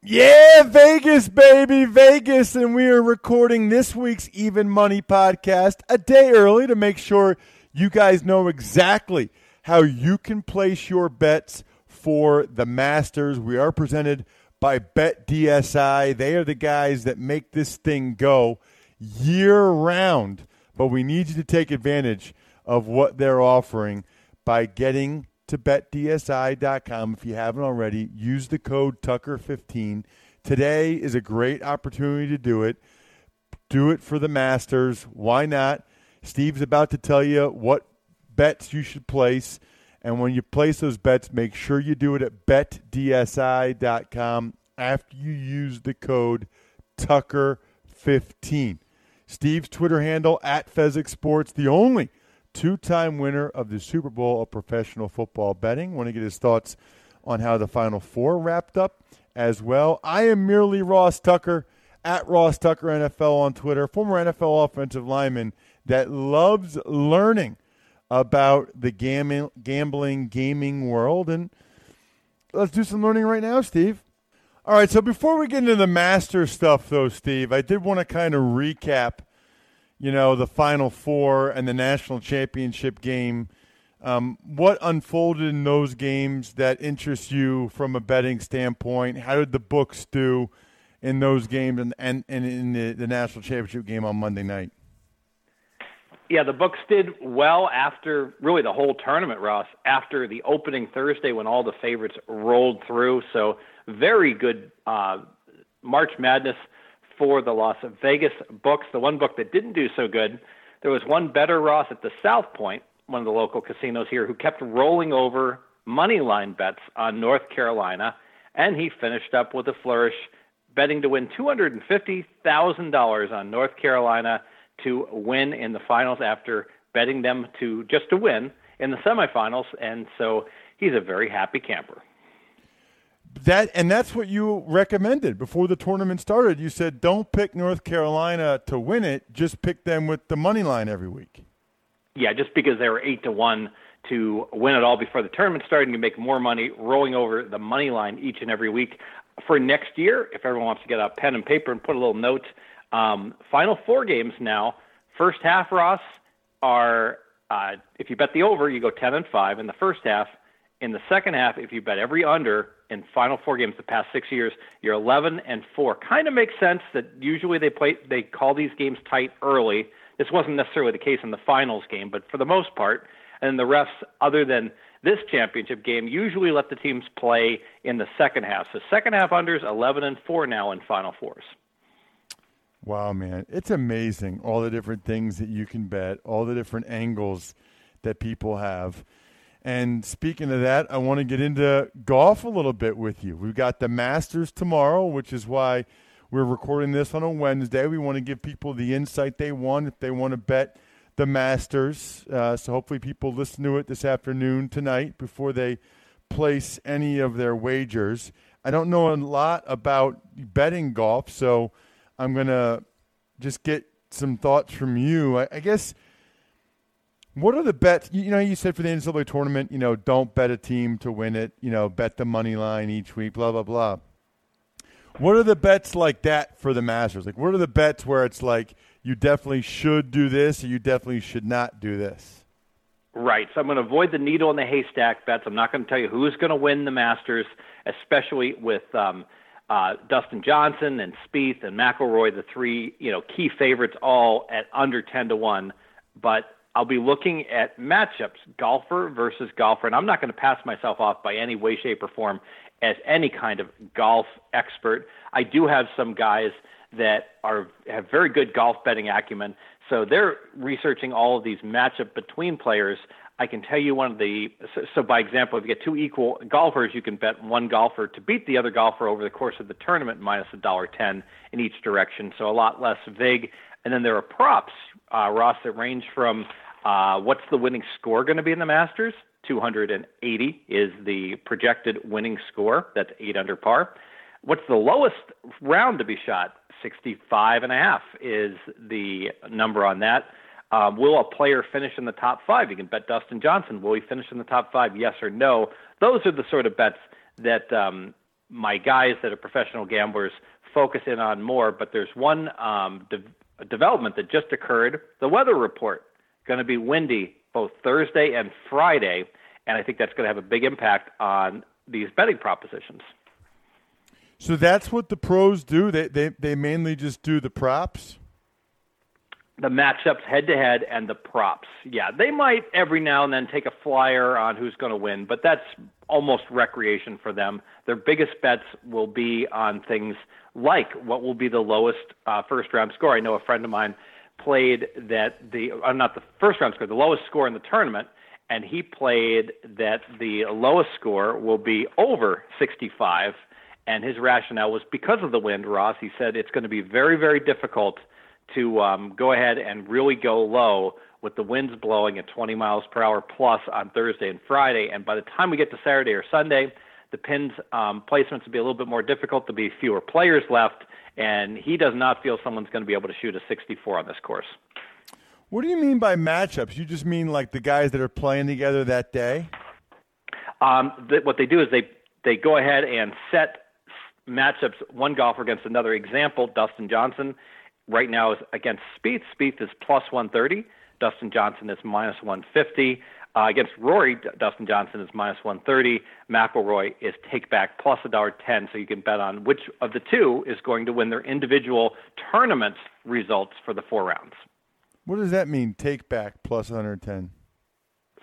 Yeah, Vegas, baby, Vegas. And we are recording this week's Even Money podcast a day early to make sure you guys know exactly how you can place your bets for the Masters. We are presented by BetDSI. They are the guys that make this thing go year round. But we need you to take advantage of what they're offering by getting to betdsi.com. If you haven't already, use the code Tucker15. Today is a great opportunity to do it. Do it for the Masters. Why not? Steve's about to tell you what bets you should place. And when you place those bets, make sure you do it at betdsi.com after you use the code Tucker15. Steve's Twitter handle at Fezzik Sports, the only two-time winner of the Super Bowl of professional football betting. Want to get his thoughts on how the Final Four wrapped up as well. I am merely Ross Tucker at Ross Tucker NFL on Twitter, former NFL offensive lineman that loves learning about the gambling, gambling gaming world. And let's do some learning right now, Steve. All right, so before we get into the master stuff, though, Steve, I did want to kind of recap, you know, the Final Four and the national championship game. Um, what unfolded in those games that interests you from a betting standpoint? How did the books do in those games and, and, and in the, the national championship game on Monday night? Yeah, the books did well after really the whole tournament, Ross, after the opening Thursday when all the favorites rolled through. So very good uh, March Madness for the Las Vegas books. The one book that didn't do so good, there was one better Ross at the South Point, one of the local casinos here, who kept rolling over money line bets on North Carolina, and he finished up with a flourish, betting to win two hundred and fifty thousand dollars on North Carolina to win in the finals after betting them to just to win in the semifinals, and so he's a very happy camper. That and that's what you recommended before the tournament started. You said don't pick North Carolina to win it, just pick them with the money line every week. Yeah, just because they were eight to one to win it all before the tournament started, you make more money rolling over the money line each and every week. For next year, if everyone wants to get a pen and paper and put a little note, um, final four games now. First half, Ross, are uh, if you bet the over, you go ten and five in the first half. In the second half, if you bet every under in final four games the past six years, you're 11 and four. Kind of makes sense that usually they play they call these games tight early. This wasn't necessarily the case in the finals game, but for the most part, and the refs, other than this championship game, usually let the teams play in the second half. So second half unders 11 and four now in final fours. Wow, man, it's amazing all the different things that you can bet, all the different angles that people have. And speaking of that, I want to get into golf a little bit with you. We've got the Masters tomorrow, which is why we're recording this on a Wednesday. We want to give people the insight they want if they want to bet the Masters. Uh, so hopefully, people listen to it this afternoon, tonight, before they place any of their wagers. I don't know a lot about betting golf, so I'm going to just get some thoughts from you. I, I guess what are the bets? You, know, you said for the NCAA tournament, you know, don't bet a team to win it. You know, bet the money line each week. Blah blah blah. What are the bets like that for the Masters? Like, what are the bets where it's like you definitely should do this or you definitely should not do this? Right. So I'm going to avoid the needle in the haystack bets. I'm not going to tell you who's going to win the Masters, especially with um, uh, Dustin Johnson and Spieth and McIlroy, the three you know key favorites, all at under ten to one. But I'll be looking at matchups, golfer versus golfer, and I'm not going to pass myself off by any way, shape, or form as any kind of golf expert. I do have some guys that are have very good golf betting acumen, so they're researching all of these matchup between players. I can tell you one of the so, so by example, if you get two equal golfers, you can bet one golfer to beat the other golfer over the course of the tournament minus a dollar ten in each direction. So a lot less vig. And then there are props, uh, Ross, that range from uh, what's the winning score going to be in the Masters? 280 is the projected winning score. That's eight under par. What's the lowest round to be shot? 65 and a half is the number on that. Um, will a player finish in the top five? You can bet Dustin Johnson. Will he finish in the top five? Yes or no. Those are the sort of bets that um, my guys that are professional gamblers focus in on more. But there's one um, de- development that just occurred: the weather report going to be windy both Thursday and Friday, and I think that's going to have a big impact on these betting propositions. So that's what the pros do. They they they mainly just do the props. The matchups head to head and the props. Yeah, they might every now and then take a flyer on who's going to win, but that's almost recreation for them. Their biggest bets will be on things like what will be the lowest uh, first round score. I know a friend of mine played that the uh, not the first round score, the lowest score in the tournament, and he played that the lowest score will be over 65. And his rationale was because of the wind, Ross. He said it's going to be very, very difficult to um, go ahead and really go low with the winds blowing at 20 miles per hour plus on Thursday and Friday. And by the time we get to Saturday or Sunday, the pins um, placements will be a little bit more difficult. There'll be fewer players left, and he does not feel someone's going to be able to shoot a 64 on this course. What do you mean by matchups? You just mean like the guys that are playing together that day? Um, th- what they do is they they go ahead and set matchups one golfer against another. Example: Dustin Johnson right now is against Spieth. Spieth is plus 130. Dustin Johnson is minus 150. Uh, against Rory, D- Dustin Johnson is minus 130. McIlroy is take back plus a dollar ten. So you can bet on which of the two is going to win their individual tournament results for the four rounds. What does that mean? Take back plus 110.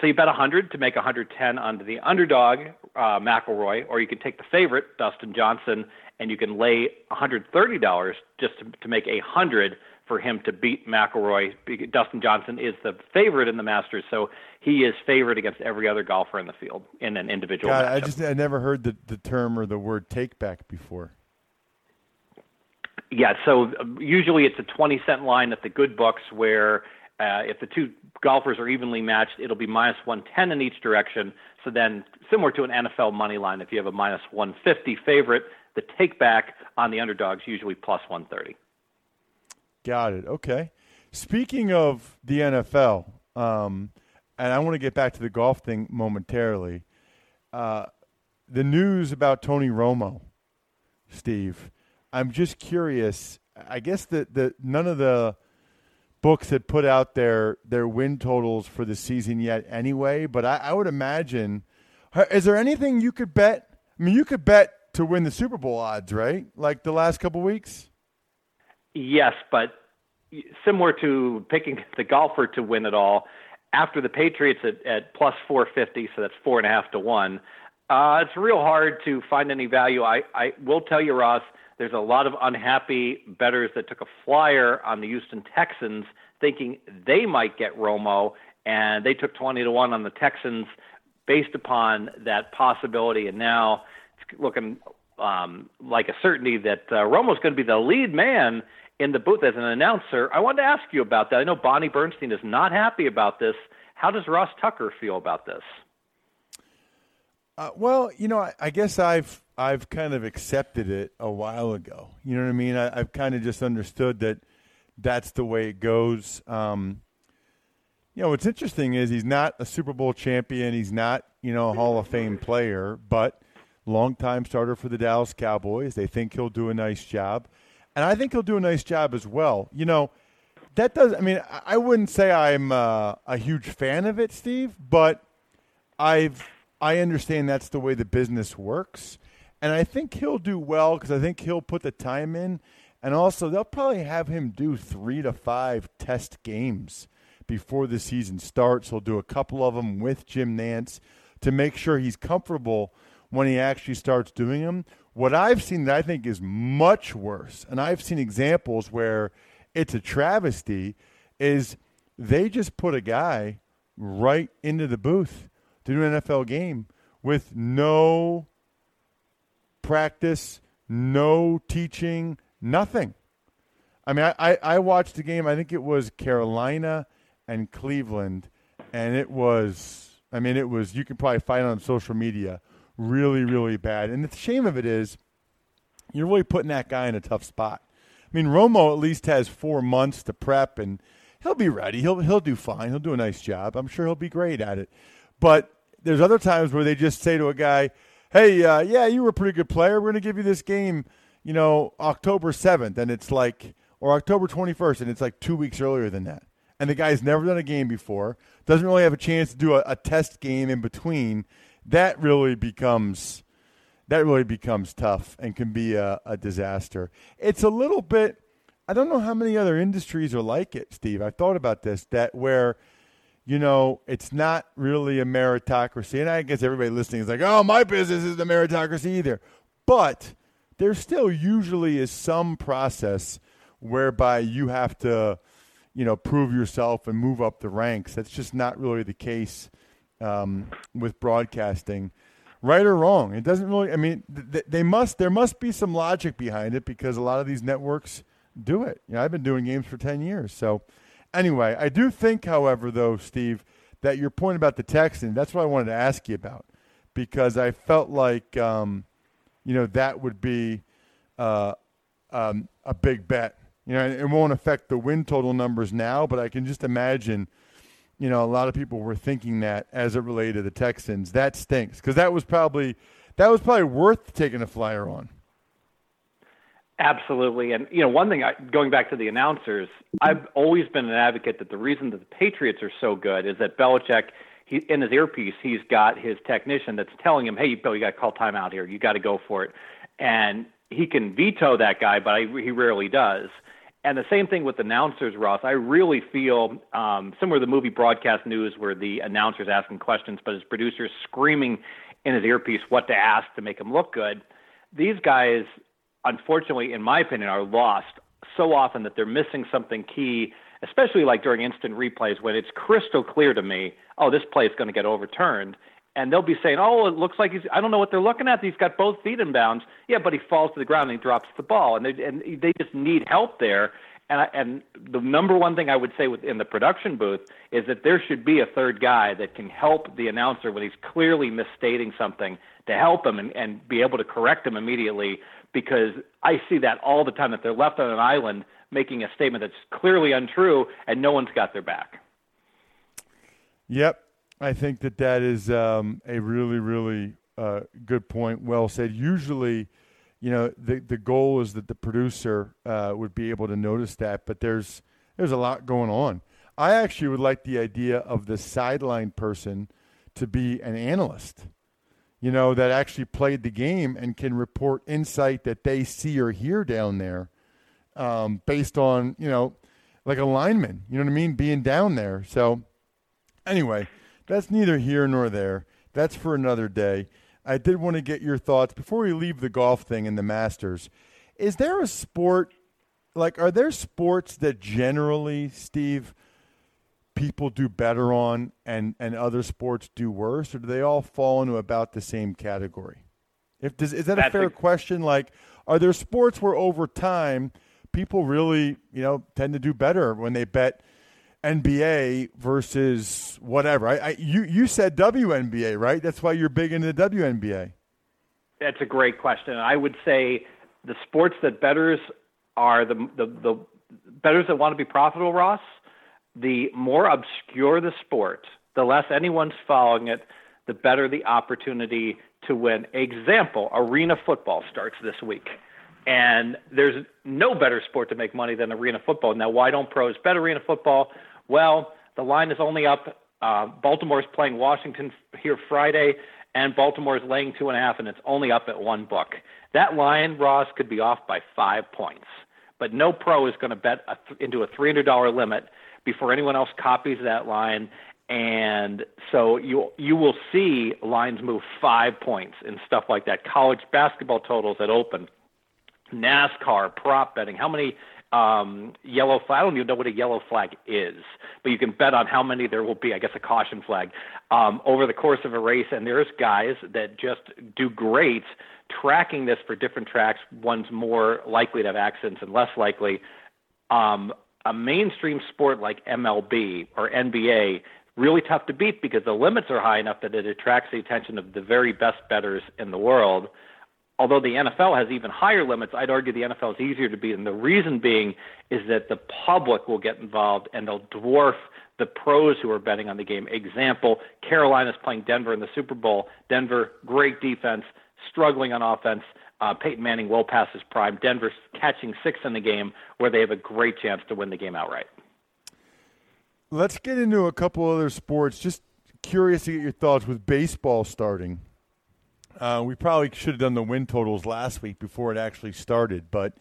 So you bet 100 to make 110 onto the underdog, uh, McIlroy, or you can take the favorite, Dustin Johnson, and you can lay $130 just to, to make a 100 for him to beat McIlroy. Dustin Johnson is the favorite in the Masters, so he is favored against every other golfer in the field in an individual. God. I just I never heard the, the term or the word take back before. Yeah, so uh, usually it's a 20 cent line at the good books where uh, if the two golfers are evenly matched, it'll be minus 110 in each direction. So then, similar to an NFL money line, if you have a minus 150 favorite, the take back on the underdogs usually plus 130. Got it. Okay. Speaking of the NFL, um, and I want to get back to the golf thing momentarily. Uh, the news about Tony Romo, Steve. I'm just curious. I guess that the none of the books had put out their their win totals for the season yet, anyway. But I, I would imagine. Is there anything you could bet? I mean, you could bet to win the Super Bowl odds, right? Like the last couple weeks. Yes, but similar to picking the golfer to win it all, after the Patriots at, at plus 450, so that's four and a half to one. Uh, it's real hard to find any value. I, I will tell you, Ross, there's a lot of unhappy bettors that took a flyer on the Houston Texans thinking they might get Romo, and they took 20 to 1 on the Texans based upon that possibility. And now it's looking um, like a certainty that uh, Romo's going to be the lead man in the booth as an announcer. I wanted to ask you about that. I know Bonnie Bernstein is not happy about this. How does Ross Tucker feel about this? Uh, well, you know, I, I, guess I've I've kind of accepted it a while ago. You know what I mean? I, have kind of just understood that that's the way it goes. Um, you know, what's interesting is he's not a Super Bowl champion. He's not, you know, a Hall of Fame player, but longtime starter for the Dallas Cowboys. They think he'll do a nice job. And I think he'll do a nice job as well. You know, that does, I mean, I wouldn't say I'm uh, a huge fan of it, Steve, but I've, I understand that's the way the business works. And I think he'll do well because I think he'll put the time in. And also, they'll probably have him do three to five test games before the season starts. He'll do a couple of them with Jim Nantz to make sure he's comfortable when he actually starts doing them. What I've seen that I think is much worse, and I've seen examples where it's a travesty, is they just put a guy right into the booth to do an NFL game with no practice, no teaching, nothing. I mean, I, I watched the game. I think it was Carolina and Cleveland, and it was. I mean, it was. You can probably find on social media. Really, really bad. And the shame of it is, you're really putting that guy in a tough spot. I mean, Romo at least has four months to prep, and he'll be ready. He'll he'll do fine. He'll do a nice job. I'm sure he'll be great at it. But there's other times where they just say to a guy, "Hey, uh, yeah, you were a pretty good player. We're going to give you this game, you know, October 7th," and it's like, or October 21st, and it's like two weeks earlier than that and the guy's never done a game before, doesn't really have a chance to do a, a test game in between, that really becomes that really becomes tough and can be a, a, disaster. It's a little bit. I don't know how many other industries are like it, Steve. I thought about this that where, you know, it's not really a meritocracy, and I guess everybody listening is like, "Oh, my business isn't a meritocracy either," but there still usually is some process whereby you have to you know, prove yourself and move up the ranks. That's just not really the case um, with broadcasting, right or wrong. It doesn't really. I mean, th- they must. There must be some logic behind it because a lot of these networks do it. You know, I've been doing games for ten years. So, anyway, I do think, however, though, Steve, that your point about the Texans. That's what I wanted to ask you about because I felt like, um, you know, that would be uh, um, a big bet you know, it won't affect the win total numbers now, but I can just imagine, you know, a lot of people were thinking that as it related to the Texans. That stinks because that was probably that was probably worth taking a flyer on. Absolutely, and you know, one thing I, going back to the announcers, I've always been an advocate that the reason that the Patriots are so good is that Belichick. He, in his earpiece, he's got his technician that's telling him, "Hey, Bill, you got to call timeout here. You got to go for it." And he can veto that guy, but I, he rarely does. And the same thing with announcers, Ross. I really feel um, similar to the movie broadcast news, where the announcer's asking questions, but his producer's screaming in his earpiece what to ask to make him look good. These guys, unfortunately, in my opinion, are lost so often that they're missing something key, especially like during instant replays when it's crystal clear to me, oh, this play is going to get overturned and they'll be saying, "Oh, it looks like he's." I don't know what they're looking at. He's got both feet in bounds. Yeah, but he falls to the ground and he drops the ball, and they and they just need help there. And I, and the number one thing I would say within the production booth is that there should be a third guy that can help the announcer when he's clearly misstating something to help him and, and be able to correct him immediately. Because I see that all the time that they're left on an island making a statement that's clearly untrue, and no one's got their back. Yep, I think that that is um, a really, really uh, good point. Well said. Usually, you know, the the goal is that the producer uh, would be able to notice that, but there's there's a lot going on. I actually would like the idea of the sideline person to be an analyst, you know, that actually played the game and can report insight that they see or hear down there, um, based on you know, like a lineman. You know what I mean? Being down there. So, anyway that's neither here nor there. That's for another day. I did want to get your thoughts before we leave the golf thing and the Masters. Is there a sport like are there sports that generally, Steve, people do better on and and other sports do worse or do they all fall into about the same category? If does, is that That's a fair a- question like are there sports where over time people really, you know, tend to do better when they bet NBA versus whatever. I, I, you you said WNBA, right? That's why you're big into the WNBA. That's a great question. I would say the sports that betters are the the the, bettors that want to be profitable, Ross, the more obscure the sport, the less anyone's following it, the better the opportunity to win. Example, arena football starts this week. And there's no better sport to make money than arena football. Now, why don't pros bet arena football? Well, the line is only up. Uh, Baltimore is playing Washington here Friday, and Baltimore is laying two and a half, and it's only up at one book. That line, Ross, could be off by five points. But no pro is going to bet a th- into a $300 limit before anyone else copies that line. And so you you will see lines move five points and stuff like that. College basketball totals that open, NASCAR prop betting. How many um, yellow flag? I don't even know what a yellow flag is, but you can bet on how many there will be. I guess a caution flag um, over the course of a race. And there's guys that just do great tracking this for different tracks. One's more likely to have accidents and less likely. Um, a mainstream sport like MLB or NBA really tough to beat because the limits are high enough that it attracts the attention of the very best bettors in the world. Although the NFL has even higher limits, I'd argue the NFL is easier to beat. And the reason being is that the public will get involved and they'll dwarf the pros who are betting on the game. Example, Carolina's playing Denver in the Super Bowl. Denver, great defense, struggling on offense. Uh, Peyton Manning well past his prime. Denver's catching six in the game where they have a great chance to win the game outright. Let's get into a couple other sports. Just curious to get your thoughts with baseball starting. Uh, we probably should have done the win totals last week before it actually started. But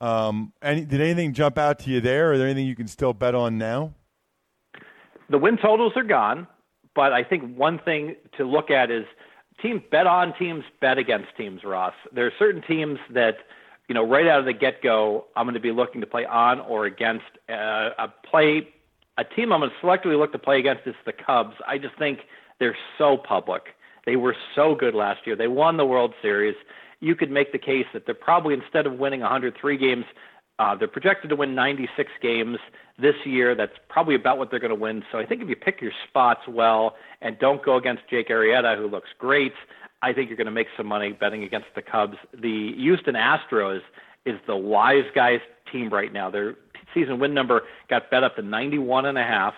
um, any, did anything jump out to you there? Are there anything you can still bet on now? The win totals are gone, but I think one thing to look at is teams bet on teams, bet against teams. Ross, there are certain teams that you know right out of the get go, I'm going to be looking to play on or against uh, a play a team I'm going to selectively look to play against is the Cubs. I just think they're so public. They were so good last year. They won the World Series. You could make the case that they're probably instead of winning 103 games, uh, they're projected to win 96 games this year. That's probably about what they're going to win. So I think if you pick your spots well and don't go against Jake Arrieta, who looks great, I think you're going to make some money betting against the Cubs. The Houston Astros is the wise guys team right now. They're season win number got bet up to 91 and a half.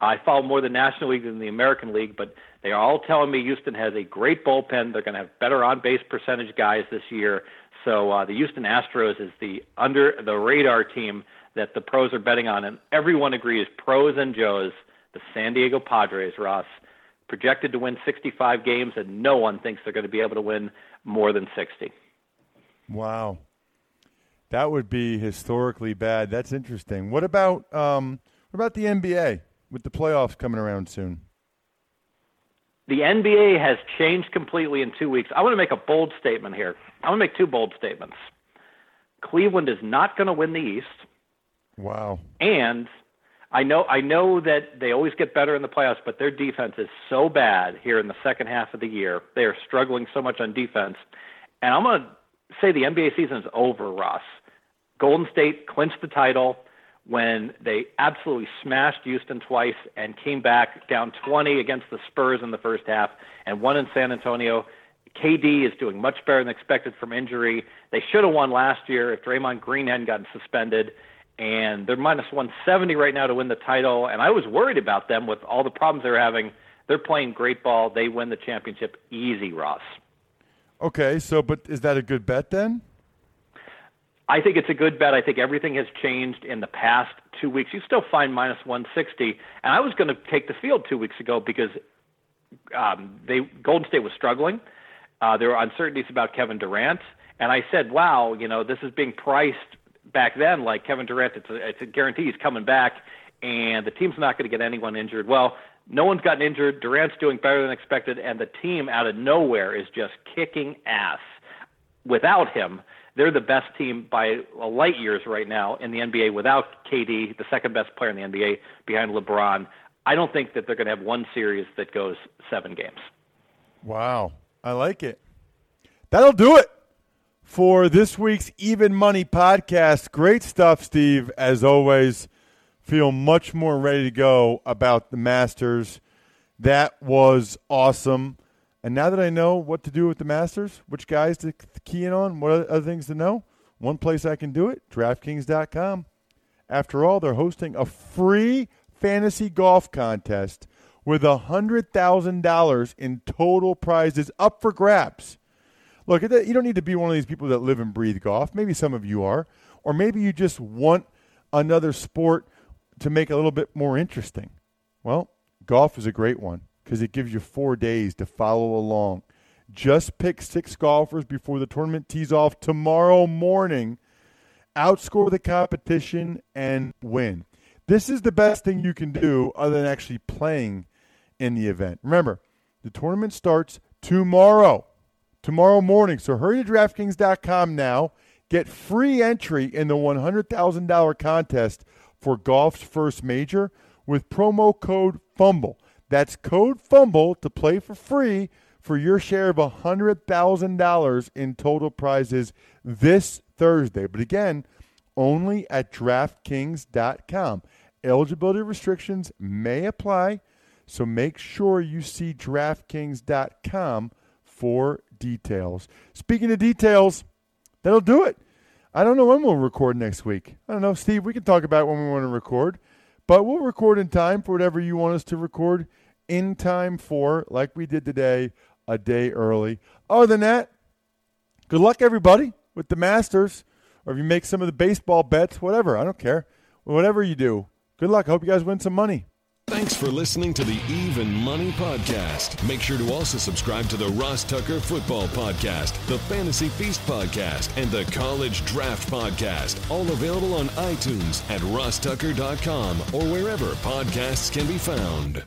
I follow more the National League than the American League, but they are all telling me Houston has a great bullpen. They're going to have better on base percentage guys this year. So uh, the Houston Astros is the under the radar team that the pros are betting on, and everyone agrees, pros and Joes, the San Diego Padres, Ross, projected to win 65 games, and no one thinks they're going to be able to win more than 60. Wow. That would be historically bad. That's interesting. What about um, what about the NBA with the playoffs coming around soon? The NBA has changed completely in two weeks. I want to make a bold statement here. I want to make two bold statements. Cleveland is not going to win the East. Wow. And I know I know that they always get better in the playoffs, but their defense is so bad here in the second half of the year. They are struggling so much on defense. And I'm going to say the NBA season is over, Ross. Golden State clinched the title when they absolutely smashed Houston twice and came back down 20 against the Spurs in the first half and won in San Antonio. KD is doing much better than expected from injury. They should have won last year if Draymond Green hadn't gotten suspended. And they're minus 170 right now to win the title. And I was worried about them with all the problems they're having. They're playing great ball. They win the championship easy, Ross. Okay, so but is that a good bet then? I think it's a good bet. I think everything has changed in the past two weeks. You still find minus 160, and I was going to take the field two weeks ago because um, they Golden State was struggling. Uh, there were uncertainties about Kevin Durant, and I said, "Wow, you know, this is being priced back then like Kevin Durant. It's a, it's a guarantee he's coming back, and the team's not going to get anyone injured." Well, no one's gotten injured. Durant's doing better than expected, and the team out of nowhere is just kicking ass. Without him, they're the best team by light years right now in the NBA without KD, the second best player in the NBA behind LeBron. I don't think that they're going to have one series that goes seven games. Wow. I like it. That'll do it for this week's Even Money podcast. Great stuff, Steve, as always. Feel much more ready to go about the Masters. That was awesome. And now that I know what to do with the Masters, which guys to key in on, what other things to know, one place I can do it, DraftKings.com. After all, they're hosting a free fantasy golf contest with $100,000 in total prizes up for grabs. Look, you don't need to be one of these people that live and breathe golf. Maybe some of you are. Or maybe you just want another sport to make a little bit more interesting. Well, golf is a great one because it gives you four days to follow along. Just pick six golfers before the tournament tees off tomorrow morning, outscore the competition, and win. This is the best thing you can do other than actually playing in the event. Remember, the tournament starts tomorrow, tomorrow morning. So hurry to DraftKings.com now. Get free entry in the $100,000 contest for golf's first major with promo code FUMBLE. That's code FUMBLE to play for free for your share of $100,000 in total prizes this Thursday. But again, only at DraftKings.com. Eligibility restrictions may apply, so make sure you see DraftKings.com for details. Speaking of details, that'll do it. I don't know when we'll record next week. I don't know, Steve. We can talk about when we want to record, but we'll record in time for whatever you want us to record in time for, like we did today, a day early. Other than that, good luck, everybody, with the Masters, or if you make some of the baseball bets, whatever. I don't care. Whatever you do, good luck. I hope you guys win some money. Thanks for listening to the Even Money Podcast. Make sure to also subscribe to the Ross Tucker Football Podcast, the Fantasy Feast Podcast, and the College Draft Podcast. All available on iTunes at rosstucker.com or wherever podcasts can be found.